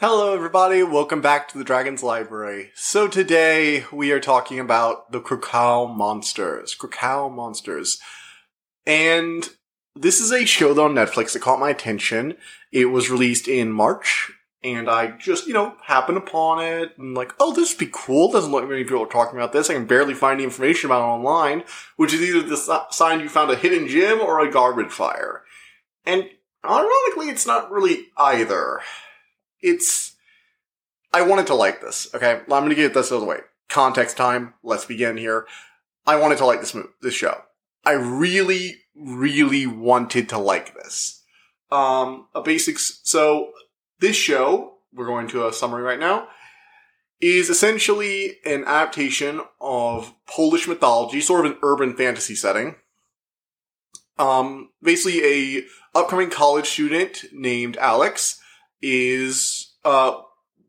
Hello, everybody. Welcome back to the Dragon's Library. So today we are talking about the Cracow monsters. Cracow monsters. And this is a show on Netflix that caught my attention. It was released in March, and I just, you know, happened upon it and like, oh, this would be cool. Doesn't look like many people are talking about this. I can barely find the information about it online, which is either the sign you found a hidden gem or a garbage fire. And ironically, it's not really either it's I wanted to like this. Okay, I'm going to get this out of the way. Context time. Let's begin here. I wanted to like this movie, this show. I really, really wanted to like this. Um, a basics. So this show, we're going to a summary right now, is essentially an adaptation of Polish mythology, sort of an urban fantasy setting. Um, basically a upcoming college student named Alex is uh,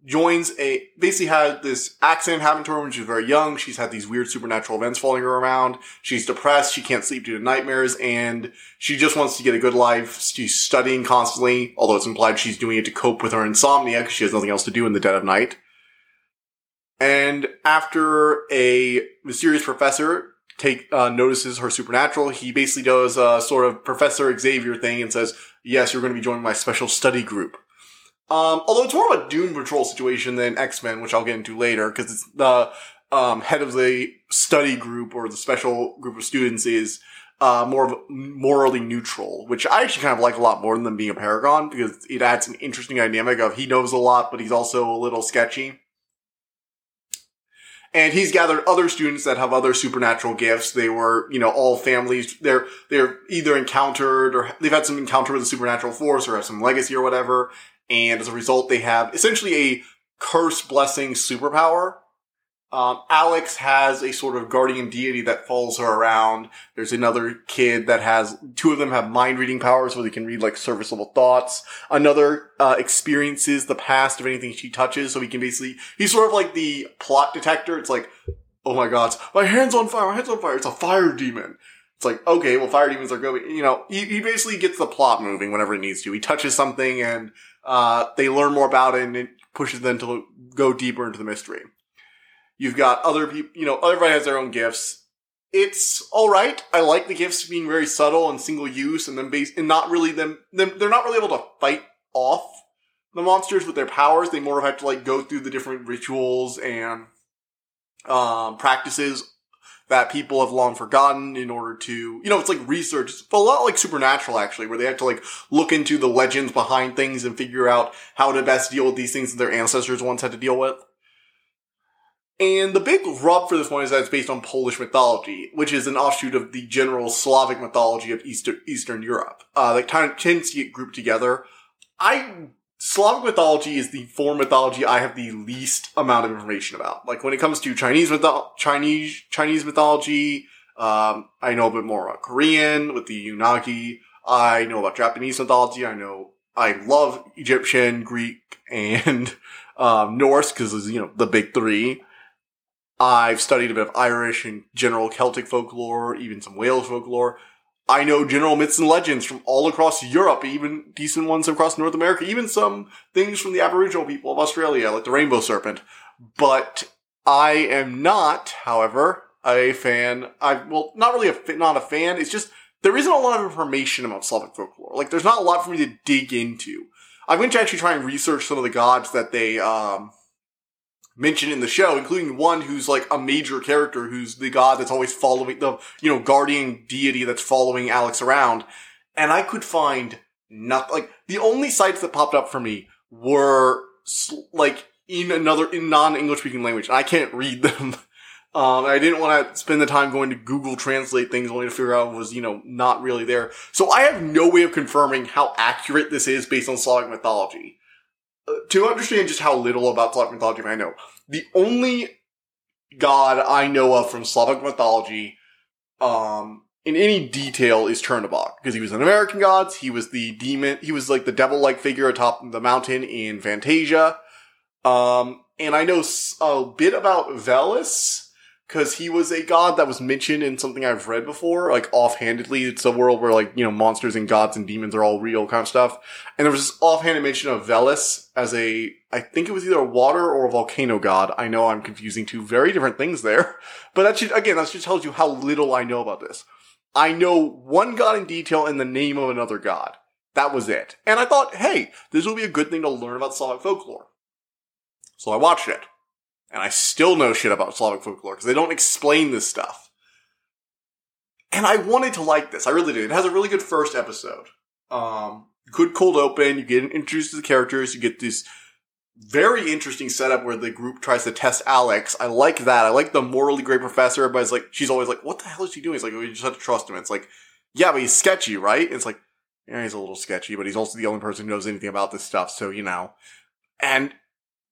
joins a basically had this accident happen to her when she was very young. She's had these weird supernatural events following her around. She's depressed. She can't sleep due to nightmares, and she just wants to get a good life. She's studying constantly, although it's implied she's doing it to cope with her insomnia because she has nothing else to do in the dead of night. And after a mysterious professor take uh, notices her supernatural, he basically does a sort of Professor Xavier thing and says, "Yes, you're going to be joining my special study group." Um, although it's more of a Doom Patrol situation than X Men, which I'll get into later, because it's the um, head of the study group or the special group of students is uh, more morally neutral, which I actually kind of like a lot more than being a paragon because it adds an interesting dynamic of he knows a lot, but he's also a little sketchy. And he's gathered other students that have other supernatural gifts. They were, you know, all families. They're, they're either encountered or they've had some encounter with a supernatural force or have some legacy or whatever. And as a result, they have essentially a curse blessing superpower. Um, Alex has a sort of guardian deity that follows her around. There's another kid that has, two of them have mind reading powers where they can read like surface level thoughts. Another, uh, experiences the past of anything she touches. So he can basically, he's sort of like the plot detector. It's like, oh my god, my hand's on fire, my hand's on fire. It's a fire demon. It's like, okay, well, fire demons are going, you know, he, he basically gets the plot moving whenever he needs to. He touches something and uh, they learn more about it and it pushes them to go deeper into the mystery. You've got other people, you know, everybody has their own gifts. It's alright. I like the gifts being very subtle and single use and then based, and not really them, them, they're not really able to fight off the monsters with their powers. They more have to like go through the different rituals and, um, practices that people have long forgotten in order to, you know, it's like research. It's a lot like Supernatural actually, where they have to like look into the legends behind things and figure out how to best deal with these things that their ancestors once had to deal with. And the big rub for this one is that it's based on Polish mythology, which is an offshoot of the general Slavic mythology of Eastern, Eastern Europe. Uh, that kind of tends to get grouped together. I Slavic mythology is the form mythology I have the least amount of information about. Like when it comes to Chinese mytho- Chinese Chinese mythology, um, I know a bit more about Korean with the Unagi. I know about Japanese mythology. I know I love Egyptian, Greek, and um, Norse because it's you know the big three. I've studied a bit of Irish and general Celtic folklore, even some Wales folklore. I know general myths and legends from all across Europe, even decent ones across North America, even some things from the Aboriginal people of Australia, like the rainbow serpent. But I am not, however, a fan. I well, not really a not a fan. It's just there isn't a lot of information about Slavic folklore. Like, there's not a lot for me to dig into. I went to actually try and research some of the gods that they um, mentioned in the show, including one who's like a major character, who's the god that's always following the, you know, guardian deity that's following Alex around. And I could find nothing. Like the only sites that popped up for me were like in another in non-English speaking language, and I can't read them. Um, I didn't want to spend the time going to Google Translate things only to figure out it was, you know, not really there. So I have no way of confirming how accurate this is based on Slavic mythology to understand just how little about Slavic mythology I know, the only god I know of from Slavic mythology, um, in any detail is Chernobog, because he was an American god, he was the demon, he was like the devil-like figure atop the mountain in Fantasia, um, and I know a bit about Veles, because he was a god that was mentioned in something I've read before, like offhandedly. It's a world where like, you know, monsters and gods and demons are all real kind of stuff. And there was this offhanded mention of Veles as a, I think it was either a water or a volcano god. I know I'm confusing two very different things there, but that should, again, that just tells you how little I know about this. I know one god in detail and the name of another god. That was it. And I thought, hey, this will be a good thing to learn about Slavic folklore. So I watched it. And I still know shit about Slavic folklore because they don't explain this stuff. And I wanted to like this. I really did. It has a really good first episode. Um, good cold open. You get introduced to the characters. You get this very interesting setup where the group tries to test Alex. I like that. I like the morally great professor. Everybody's like, she's always like, what the hell is he doing? Like, we just have to trust him. It's like, yeah, but he's sketchy, right? It's like, yeah, he's a little sketchy, but he's also the only person who knows anything about this stuff. So, you know, and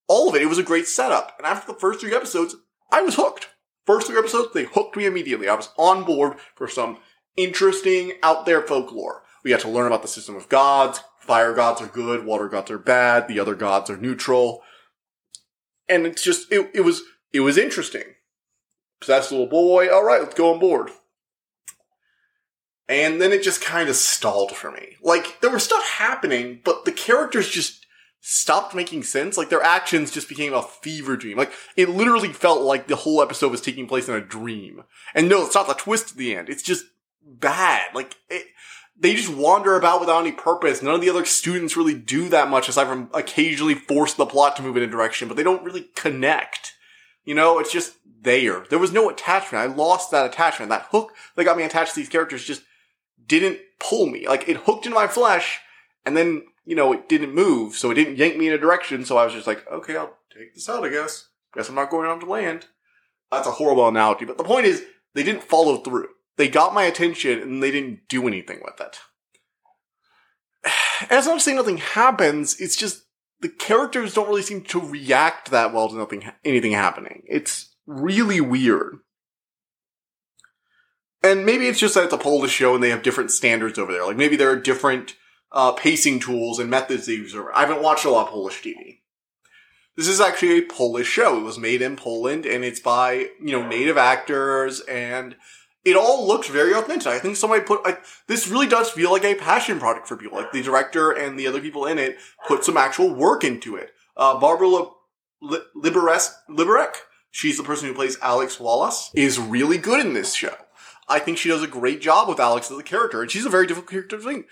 all of it, it was a great setup. And after the first three episodes, I was hooked. First three episodes, they hooked me immediately. I was on board for some interesting out there folklore. We got to learn about the system of gods. Fire gods are good, water gods are bad, the other gods are neutral. And it's just, it, it was, it was interesting. So that's Possessed little boy, alright, let's go on board. And then it just kind of stalled for me. Like, there was stuff happening, but the characters just stopped making sense. Like their actions just became a fever dream. Like it literally felt like the whole episode was taking place in a dream. And no, it's not the twist at the end. It's just bad. Like it, they just wander about without any purpose. None of the other students really do that much aside from occasionally force the plot to move in a direction, but they don't really connect. You know, it's just there. There was no attachment. I lost that attachment. That hook that got me attached to these characters just didn't pull me. Like it hooked into my flesh and then you know, it didn't move, so it didn't yank me in a direction, so I was just like, okay, I'll take this out, I guess. Guess I'm not going on to land. That's a horrible analogy, but the point is, they didn't follow through. They got my attention and they didn't do anything with it. And it's not to say nothing happens, it's just the characters don't really seem to react that well to nothing, anything happening. It's really weird. And maybe it's just that it's a Polish show and they have different standards over there. Like maybe there are different uh, pacing tools and methods they use. I haven't watched a lot of Polish TV. This is actually a Polish show. It was made in Poland and it's by, you know, native actors and it all looks very authentic. I think somebody put, like, this really does feel like a passion project for people. Like the director and the other people in it put some actual work into it. Uh, Barbara Li- Liberek, she's the person who plays Alex Wallace, is really good in this show. I think she does a great job with Alex as a character, and she's a very difficult character to sing.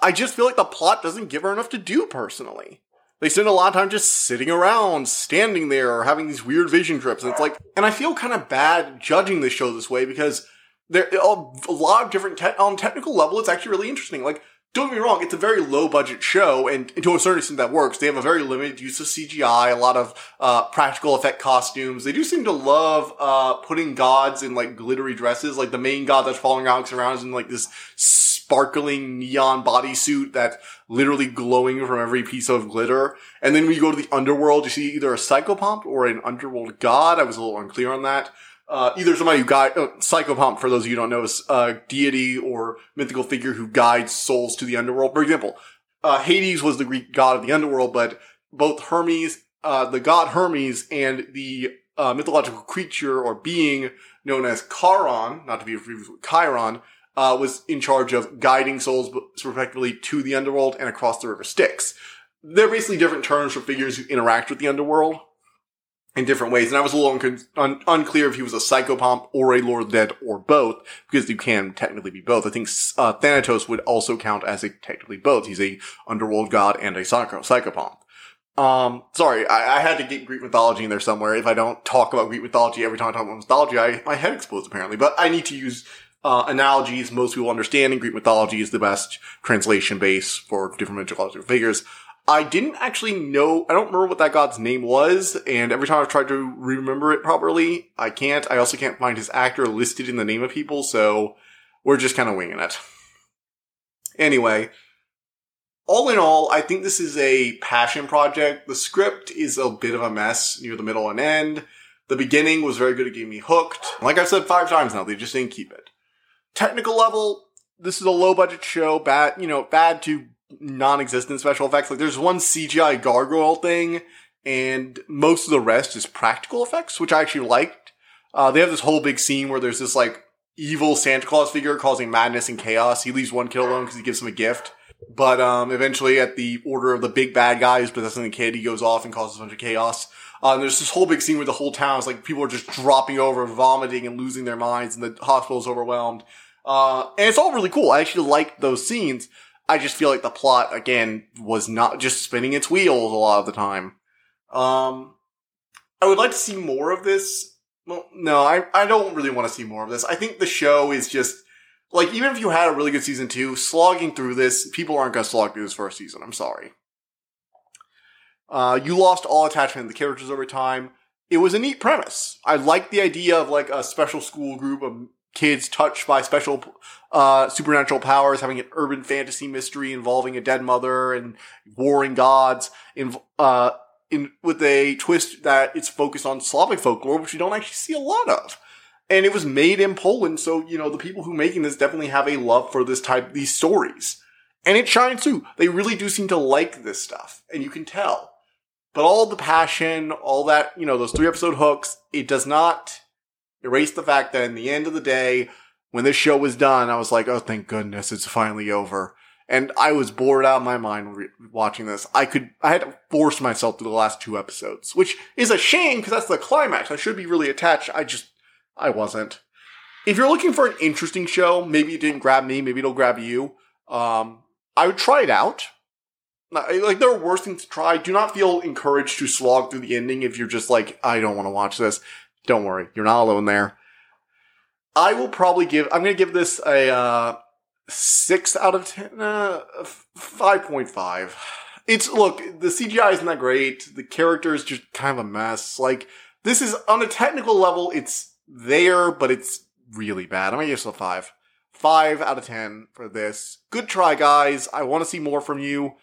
I just feel like the plot doesn't give her enough to do personally. They spend a lot of time just sitting around, standing there, or having these weird vision trips. And it's like, and I feel kind of bad judging the show this way because there a lot of different, te- on technical level, it's actually really interesting. Like, don't get me wrong, it's a very low budget show, and to a certain extent that works. They have a very limited use of CGI, a lot of uh, practical effect costumes. They do seem to love uh, putting gods in like glittery dresses. Like the main god that's following Alex around is in like this sparkling neon bodysuit that's literally glowing from every piece of glitter. And then we go to the underworld, you see either a psychopomp or an underworld god. I was a little unclear on that. Uh, either somebody who guide, uh, psychopomp, for those of you who don't know, is a deity or mythical figure who guides souls to the underworld. For example, uh, Hades was the Greek god of the underworld, but both Hermes, uh, the god Hermes and the uh, mythological creature or being known as Charon, not to be confused with Chiron, uh, was in charge of guiding souls respectively to the underworld and across the river Styx. They're basically different terms for figures who interact with the underworld in different ways. And I was a little un- un- unclear if he was a psychopomp or a Lord Dead or both, because you can technically be both. I think uh, Thanatos would also count as a technically both. He's a underworld god and a psycho- psychopomp. Um, sorry, I, I, had to get Greek mythology in there somewhere. If I don't talk about Greek mythology every time I talk about mythology, I, my head explodes apparently. But I need to use uh, analogies most people understand and Greek mythology is the best translation base for different mythological figures. I didn't actually know, I don't remember what that god's name was, and every time I've tried to remember it properly, I can't. I also can't find his actor listed in the name of people, so we're just kind of winging it. Anyway, all in all, I think this is a passion project. The script is a bit of a mess near the middle and end. The beginning was very good at getting me hooked. Like I've said five times now, they just didn't keep it technical level, this is a low budget show, bad, you know, bad to non-existent special effects. Like there's one CGI gargoyle thing and most of the rest is practical effects, which I actually liked. Uh, they have this whole big scene where there's this like evil Santa Claus figure causing madness and chaos. He leaves one kid alone because he gives him a gift. But um, eventually, at the order of the big bad guy who's possessing the kid, he goes off and causes a bunch of chaos. Uh, there's this whole big scene where the whole town is like people are just dropping over, vomiting, and losing their minds, and the hospital is overwhelmed. Uh, and it's all really cool. I actually like those scenes. I just feel like the plot again was not just spinning its wheels a lot of the time. Um, I would like to see more of this. Well, no, I I don't really want to see more of this. I think the show is just like even if you had a really good season two, slogging through this, people aren't going to slog through this first season. I'm sorry. Uh, you lost all attachment to the characters over time. It was a neat premise. I liked the idea of like a special school group of kids touched by special uh, supernatural powers, having an urban fantasy mystery involving a dead mother and warring gods, in, uh, in with a twist that it's focused on Slavic folklore, which we don't actually see a lot of. And it was made in Poland, so you know the people who making this definitely have a love for this type, these stories, and it shines too. They really do seem to like this stuff, and you can tell. But all the passion, all that you know, those three episode hooks, it does not erase the fact that in the end of the day, when this show was done, I was like, oh, thank goodness it's finally over. And I was bored out of my mind re- watching this. I could, I had to force myself through the last two episodes, which is a shame because that's the climax. I should be really attached. I just, I wasn't. If you're looking for an interesting show, maybe it didn't grab me, maybe it'll grab you. Um, I would try it out. Like there are worse things to try. Do not feel encouraged to slog through the ending if you're just like, I don't want to watch this. Don't worry, you're not alone there. I will probably give. I'm going to give this a uh, six out of ten. Uh, Five point five. It's look. The CGI isn't that great. The character is just kind of a mess. Like this is on a technical level, it's there, but it's really bad. I'm gonna give this a five. Five out of ten for this. Good try, guys. I want to see more from you.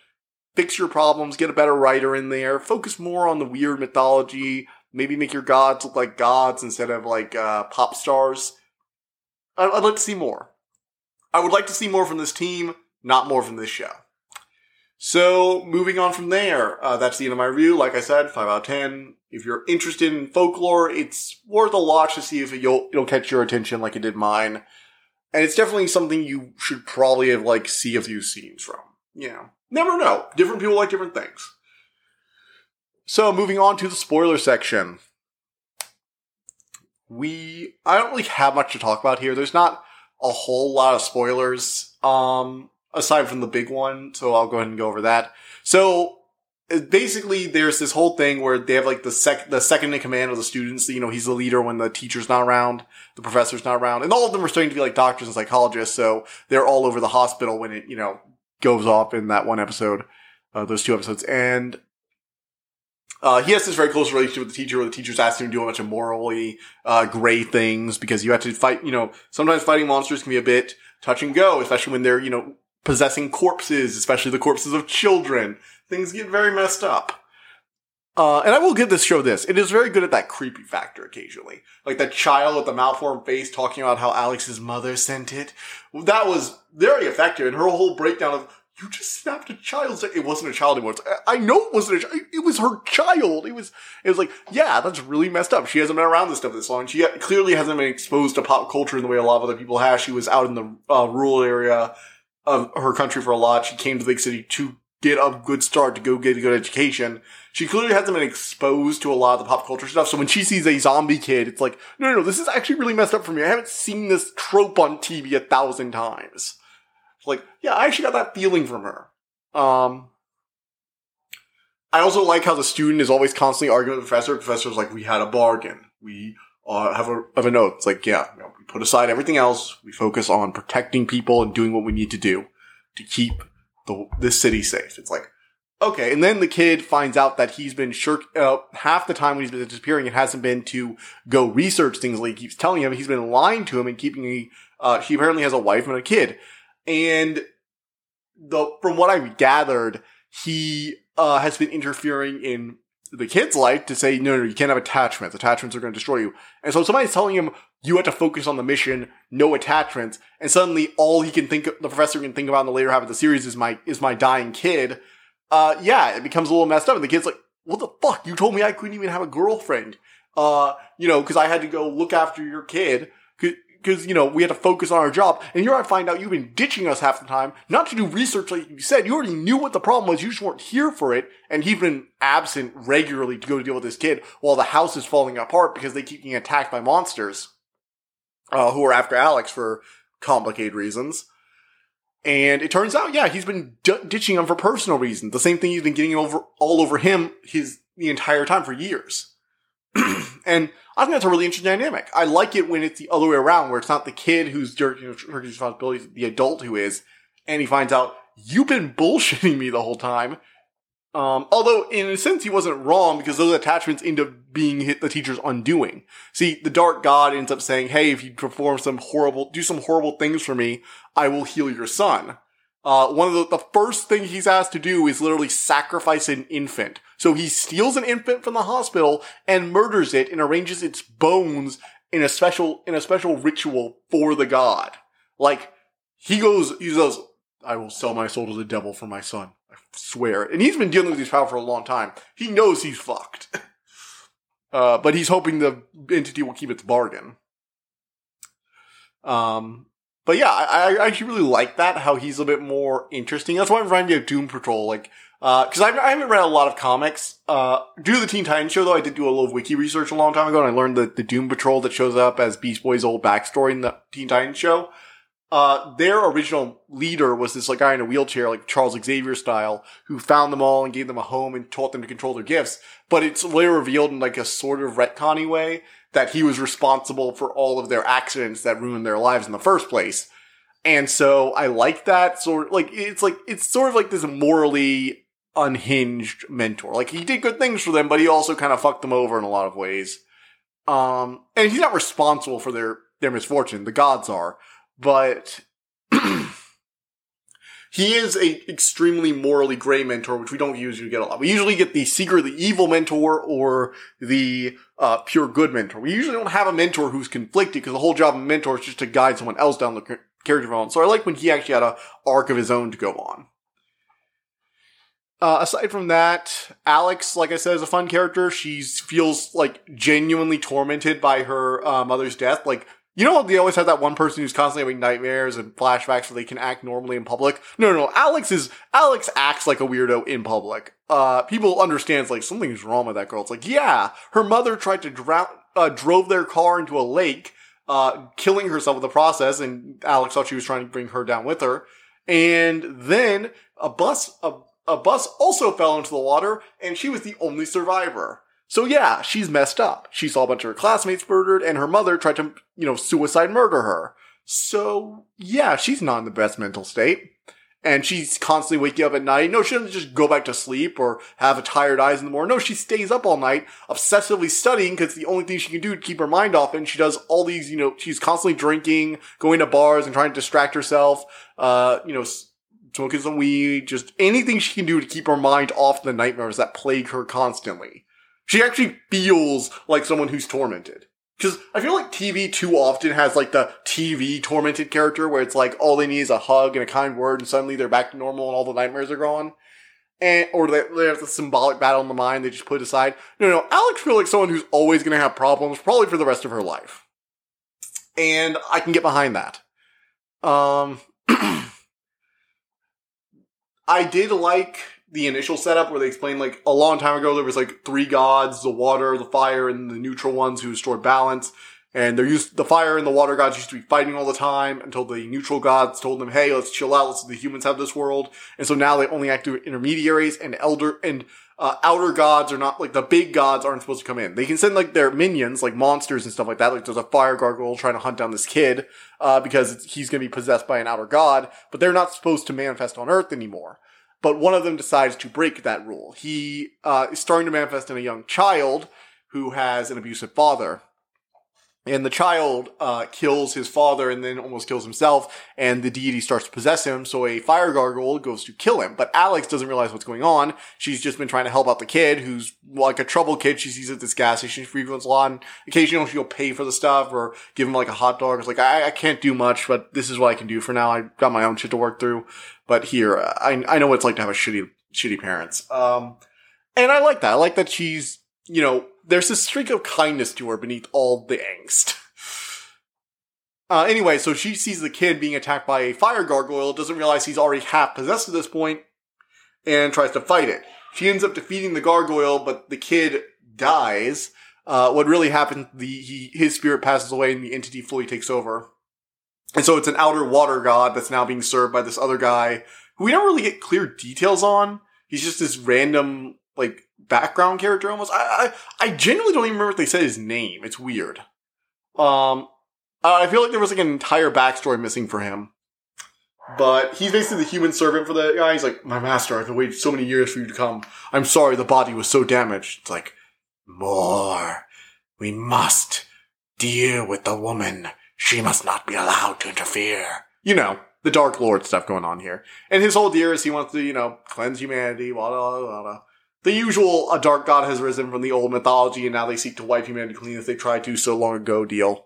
Fix your problems. Get a better writer in there. Focus more on the weird mythology Maybe make your gods look like gods instead of like uh, pop stars. I'd, I'd like to see more. I would like to see more from this team, not more from this show. So, moving on from there, uh, that's the end of my review. Like I said, 5 out of 10. If you're interested in folklore, it's worth a watch to see if it'll, it'll catch your attention like it did mine. And it's definitely something you should probably have, like, see a few scenes from. You know, never know. Different people like different things. So moving on to the spoiler section. We I don't really have much to talk about here. There's not a whole lot of spoilers, um, aside from the big one, so I'll go ahead and go over that. So basically there's this whole thing where they have like the sec the second in command of the students, you know, he's the leader when the teacher's not around, the professor's not around, and all of them are starting to be like doctors and psychologists, so they're all over the hospital when it, you know, goes off in that one episode, uh, those two episodes. And uh, he has this very close relationship with the teacher where the teacher's asking him to do a bunch of morally uh, gray things because you have to fight, you know, sometimes fighting monsters can be a bit touch and go, especially when they're, you know, possessing corpses, especially the corpses of children. Things get very messed up. Uh, and I will give this show this. It is very good at that creepy factor occasionally. Like that child with the malformed face talking about how Alex's mother sent it. That was very effective. And her whole breakdown of, you just snapped a child's. It wasn't a child anymore. I know it wasn't. A, child. it was her child. It was. It was like, yeah, that's really messed up. She hasn't been around this stuff this long. She clearly hasn't been exposed to pop culture in the way a lot of other people have. She was out in the uh, rural area of her country for a lot. She came to the big city to get a good start, to go get a good education. She clearly hasn't been exposed to a lot of the pop culture stuff. So when she sees a zombie kid, it's like, no, no, no, this is actually really messed up for me. I haven't seen this trope on TV a thousand times. Like, yeah, I actually got that feeling from her. Um, I also like how the student is always constantly arguing with the professor. The professor's like, we had a bargain. We uh, have a have a note. It's like, yeah, you know, we put aside everything else. We focus on protecting people and doing what we need to do to keep the this city safe. It's like, okay. And then the kid finds out that he's been shirk uh, half the time when he's been disappearing. It hasn't been to go research things like he keeps telling him. He's been lying to him and keeping a. Uh, he apparently has a wife and a kid and the from what I gathered, he uh, has been interfering in the kid's life to say, no, no, you can't have attachments. Attachments are going to destroy you. And so somebody's telling him, you have to focus on the mission, no attachments. And suddenly all he can think, of, the professor can think about in the later half of the series is my, is my dying kid. Uh, yeah, it becomes a little messed up. And the kid's like, what the fuck? You told me I couldn't even have a girlfriend. Uh, you know, cause I had to go look after your kid because you know we had to focus on our job. And here I find out you've been ditching us half the time, not to do research like you said. You already knew what the problem was. You just weren't here for it, and he's been absent regularly to go deal with this kid while the house is falling apart because they keep getting attacked by monsters uh, who are after Alex for complicated reasons. And it turns out, yeah, he's been d- ditching him for personal reasons. The same thing he's been getting over all over him his the entire time for years. and I think that's a really interesting dynamic. I like it when it's the other way around, where it's not the kid who's jerking responsibilities, the adult who is, and he finds out you've been bullshitting me the whole time. Um, although in a sense he wasn't wrong because those attachments end up being the teacher's undoing. See, the dark god ends up saying, "Hey, if you perform some horrible, do some horrible things for me, I will heal your son." Uh, one of the, the first thing he's asked to do is literally sacrifice an infant. So he steals an infant from the hospital and murders it and arranges its bones in a special, in a special ritual for the god. Like, he goes, he goes, I will sell my soul to the devil for my son. I swear. And he's been dealing with these power for a long time. He knows he's fucked. Uh, but he's hoping the entity will keep its bargain. Um, but yeah, I, I actually really like that, how he's a bit more interesting. That's why I'm reminding me of Doom Patrol, like, uh, cause I, I haven't read a lot of comics. Uh, due to the Teen Titans show though, I did do a little wiki research a long time ago and I learned that the Doom Patrol that shows up as Beast Boy's old backstory in the Teen Titans show, uh, their original leader was this like guy in a wheelchair, like Charles Xavier style, who found them all and gave them a home and taught them to control their gifts. But it's later revealed in like a sort of retconny way that he was responsible for all of their accidents that ruined their lives in the first place. And so I like that sort like it's like it's sort of like this morally unhinged mentor. Like he did good things for them, but he also kind of fucked them over in a lot of ways. Um and he's not responsible for their their misfortune. The gods are. But he is a extremely morally gray mentor, which we don't usually get a lot. We usually get the secretly evil mentor or the uh, pure good mentor. We usually don't have a mentor who's conflicted because the whole job of a mentor is just to guide someone else down the character development. So I like when he actually had a arc of his own to go on. Uh, aside from that, Alex, like I said, is a fun character. She feels like genuinely tormented by her uh, mother's death. Like, you know, they always have that one person who's constantly having nightmares and flashbacks so they can act normally in public. No, no, no. Alex is Alex acts like a weirdo in public. Uh, people understands like something's wrong with that girl. It's like, yeah, her mother tried to drown, uh, drove their car into a lake uh, killing herself in the process, and Alex thought she was trying to bring her down with her. And then a bus, a, a bus also fell into the water, and she was the only survivor. So yeah, she's messed up. She saw a bunch of her classmates murdered, and her mother tried to, you know, suicide murder her. So yeah, she's not in the best mental state and she's constantly waking up at night. No, she doesn't just go back to sleep or have a tired eyes in the morning. No, she stays up all night, obsessively studying because the only thing she can do to keep her mind off. And she does all these, you know, she's constantly drinking, going to bars and trying to distract herself. Uh, you know, smoking some weed, just anything she can do to keep her mind off the nightmares that plague her constantly. She actually feels like someone who's tormented. Because I feel like TV too often has like the TV tormented character where it's like all they need is a hug and a kind word and suddenly they're back to normal and all the nightmares are gone. And, or they, they have the symbolic battle in the mind they just put aside. No, no, Alex feels like someone who's always going to have problems probably for the rest of her life. And I can get behind that. Um, I did like the initial setup where they explained like a long time ago there was like three gods, the water, the fire, and the neutral ones who restored balance. And they're used, the fire and the water gods used to be fighting all the time until the neutral gods told them, hey, let's chill out, let's the humans have this world. And so now they only act as intermediaries and elder, and, uh, outer gods are not, like the big gods aren't supposed to come in. They can send like their minions, like monsters and stuff like that. Like there's a fire gargoyle trying to hunt down this kid, uh, because he's gonna be possessed by an outer god, but they're not supposed to manifest on Earth anymore but one of them decides to break that rule. He uh, is starting to manifest in a young child who has an abusive father. And the child uh, kills his father and then almost kills himself, and the deity starts to possess him. So a fire gargoyle goes to kill him, but Alex doesn't realize what's going on. She's just been trying to help out the kid, who's like a troubled kid. She sees at this gas station frequents a lot. And occasionally, she'll pay for the stuff or give him like a hot dog. It's like I, I can't do much, but this is what I can do for now. I got my own shit to work through. But here, I I know what it's like to have a shitty shitty parents. Um, and I like that. I like that she's you know there's this streak of kindness to her beneath all the angst. Uh, anyway, so she sees the kid being attacked by a fire gargoyle, doesn't realize he's already half possessed at this point, and tries to fight it. She ends up defeating the gargoyle, but the kid dies. Uh, what really happened, the he, his spirit passes away and the entity fully takes over. And so it's an outer water god that's now being served by this other guy who we don't really get clear details on. He's just this random, like, background character almost. I, I, I genuinely don't even remember if they said his name. It's weird. Um, I feel like there was like an entire backstory missing for him. But he's basically the human servant for the guy. He's like, my master, I've waited so many years for you to come. I'm sorry the body was so damaged. It's like, more. We must deal with the woman. She must not be allowed to interfere. You know, the Dark Lord stuff going on here. And his whole deal is he wants to, you know, cleanse humanity, blah, blah, blah, blah. The usual, a dark god has risen from the old mythology and now they seek to wipe humanity clean as they tried to so long ago deal.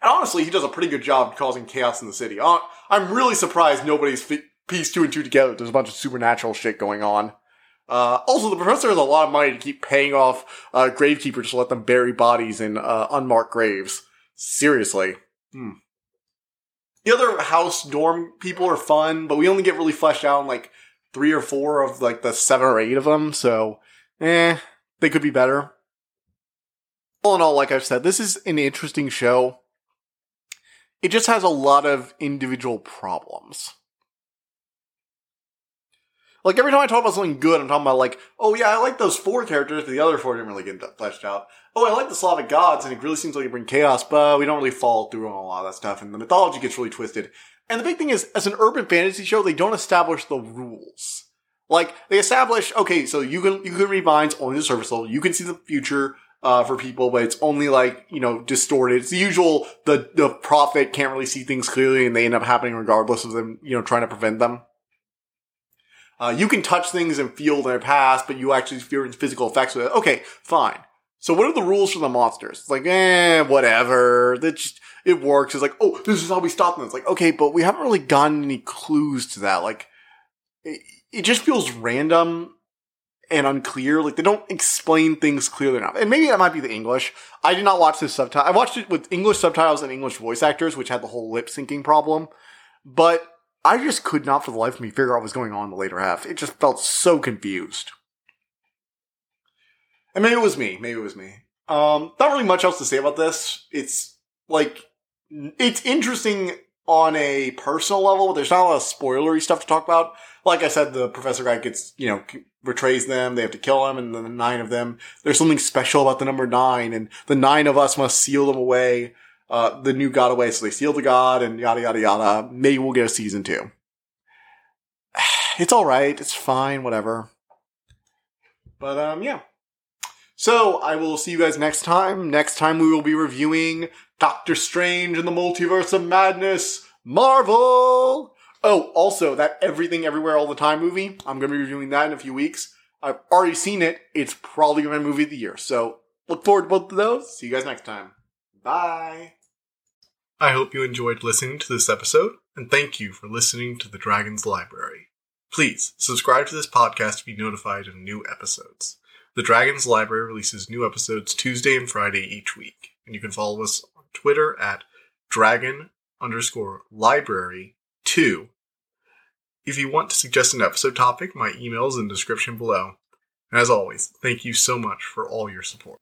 And honestly, he does a pretty good job causing chaos in the city. Uh, I'm really surprised nobody's pieced two and two together. There's a bunch of supernatural shit going on. Uh, also, the professor has a lot of money to keep paying off uh, gravekeepers to let them bury bodies in uh, unmarked graves. Seriously. Hmm. The other house dorm people are fun, but we only get really fleshed out in like three or four of like the seven or eight of them, so eh, they could be better. All in all, like I've said, this is an interesting show it just has a lot of individual problems. Like every time I talk about something good, I'm talking about like, oh yeah, I like those four characters, but the other four didn't really get fleshed out. Oh, I like the Slavic gods, and it really seems like they bring chaos, but we don't really follow through on a lot of that stuff, and the mythology gets really twisted. And the big thing is, as an urban fantasy show, they don't establish the rules. Like they establish, okay, so you can you can read minds only the surface level. You can see the future uh, for people, but it's only like, you know, distorted. It's the usual, the, the prophet can't really see things clearly and they end up happening regardless of them, you know, trying to prevent them. Uh, you can touch things and feel their past, but you actually experience physical effects with it. Okay, fine. So what are the rules for the monsters? It's like, eh, whatever. That just, it works. It's like, oh, this is how we stop them. It's like, okay, but we haven't really gotten any clues to that. Like, it, it just feels random and unclear. Like they don't explain things clearly enough. And maybe that might be the English. I did not watch this subtitle. I watched it with English subtitles and English voice actors, which had the whole lip syncing problem. But I just could not for the life of me figure out what was going on in the later half. It just felt so confused. And maybe it was me. Maybe it was me. Um, not really much else to say about this. It's like, it's interesting on a personal level. There's not a lot of spoilery stuff to talk about. Like I said, the professor guy gets, you know, betrays them. They have to kill him, and the nine of them. There's something special about the number nine, and the nine of us must seal them away. Uh, the new god away, so they seal the god, and yada yada yada. Maybe we'll get a season two. It's all right. It's fine. Whatever. But um, yeah. So I will see you guys next time. Next time we will be reviewing Doctor Strange and the Multiverse of Madness. Marvel. Oh, also that Everything Everywhere All the Time movie. I'm going to be reviewing that in a few weeks. I've already seen it. It's probably my movie of the year. So look forward to both of those. See you guys next time. Bye. I hope you enjoyed listening to this episode, and thank you for listening to the Dragon's Library. Please subscribe to this podcast to be notified of new episodes. The Dragon's Library releases new episodes Tuesday and Friday each week, and you can follow us on Twitter at dragon underscore library two if you want to suggest an episode topic, my email is in the description below. And as always, thank you so much for all your support.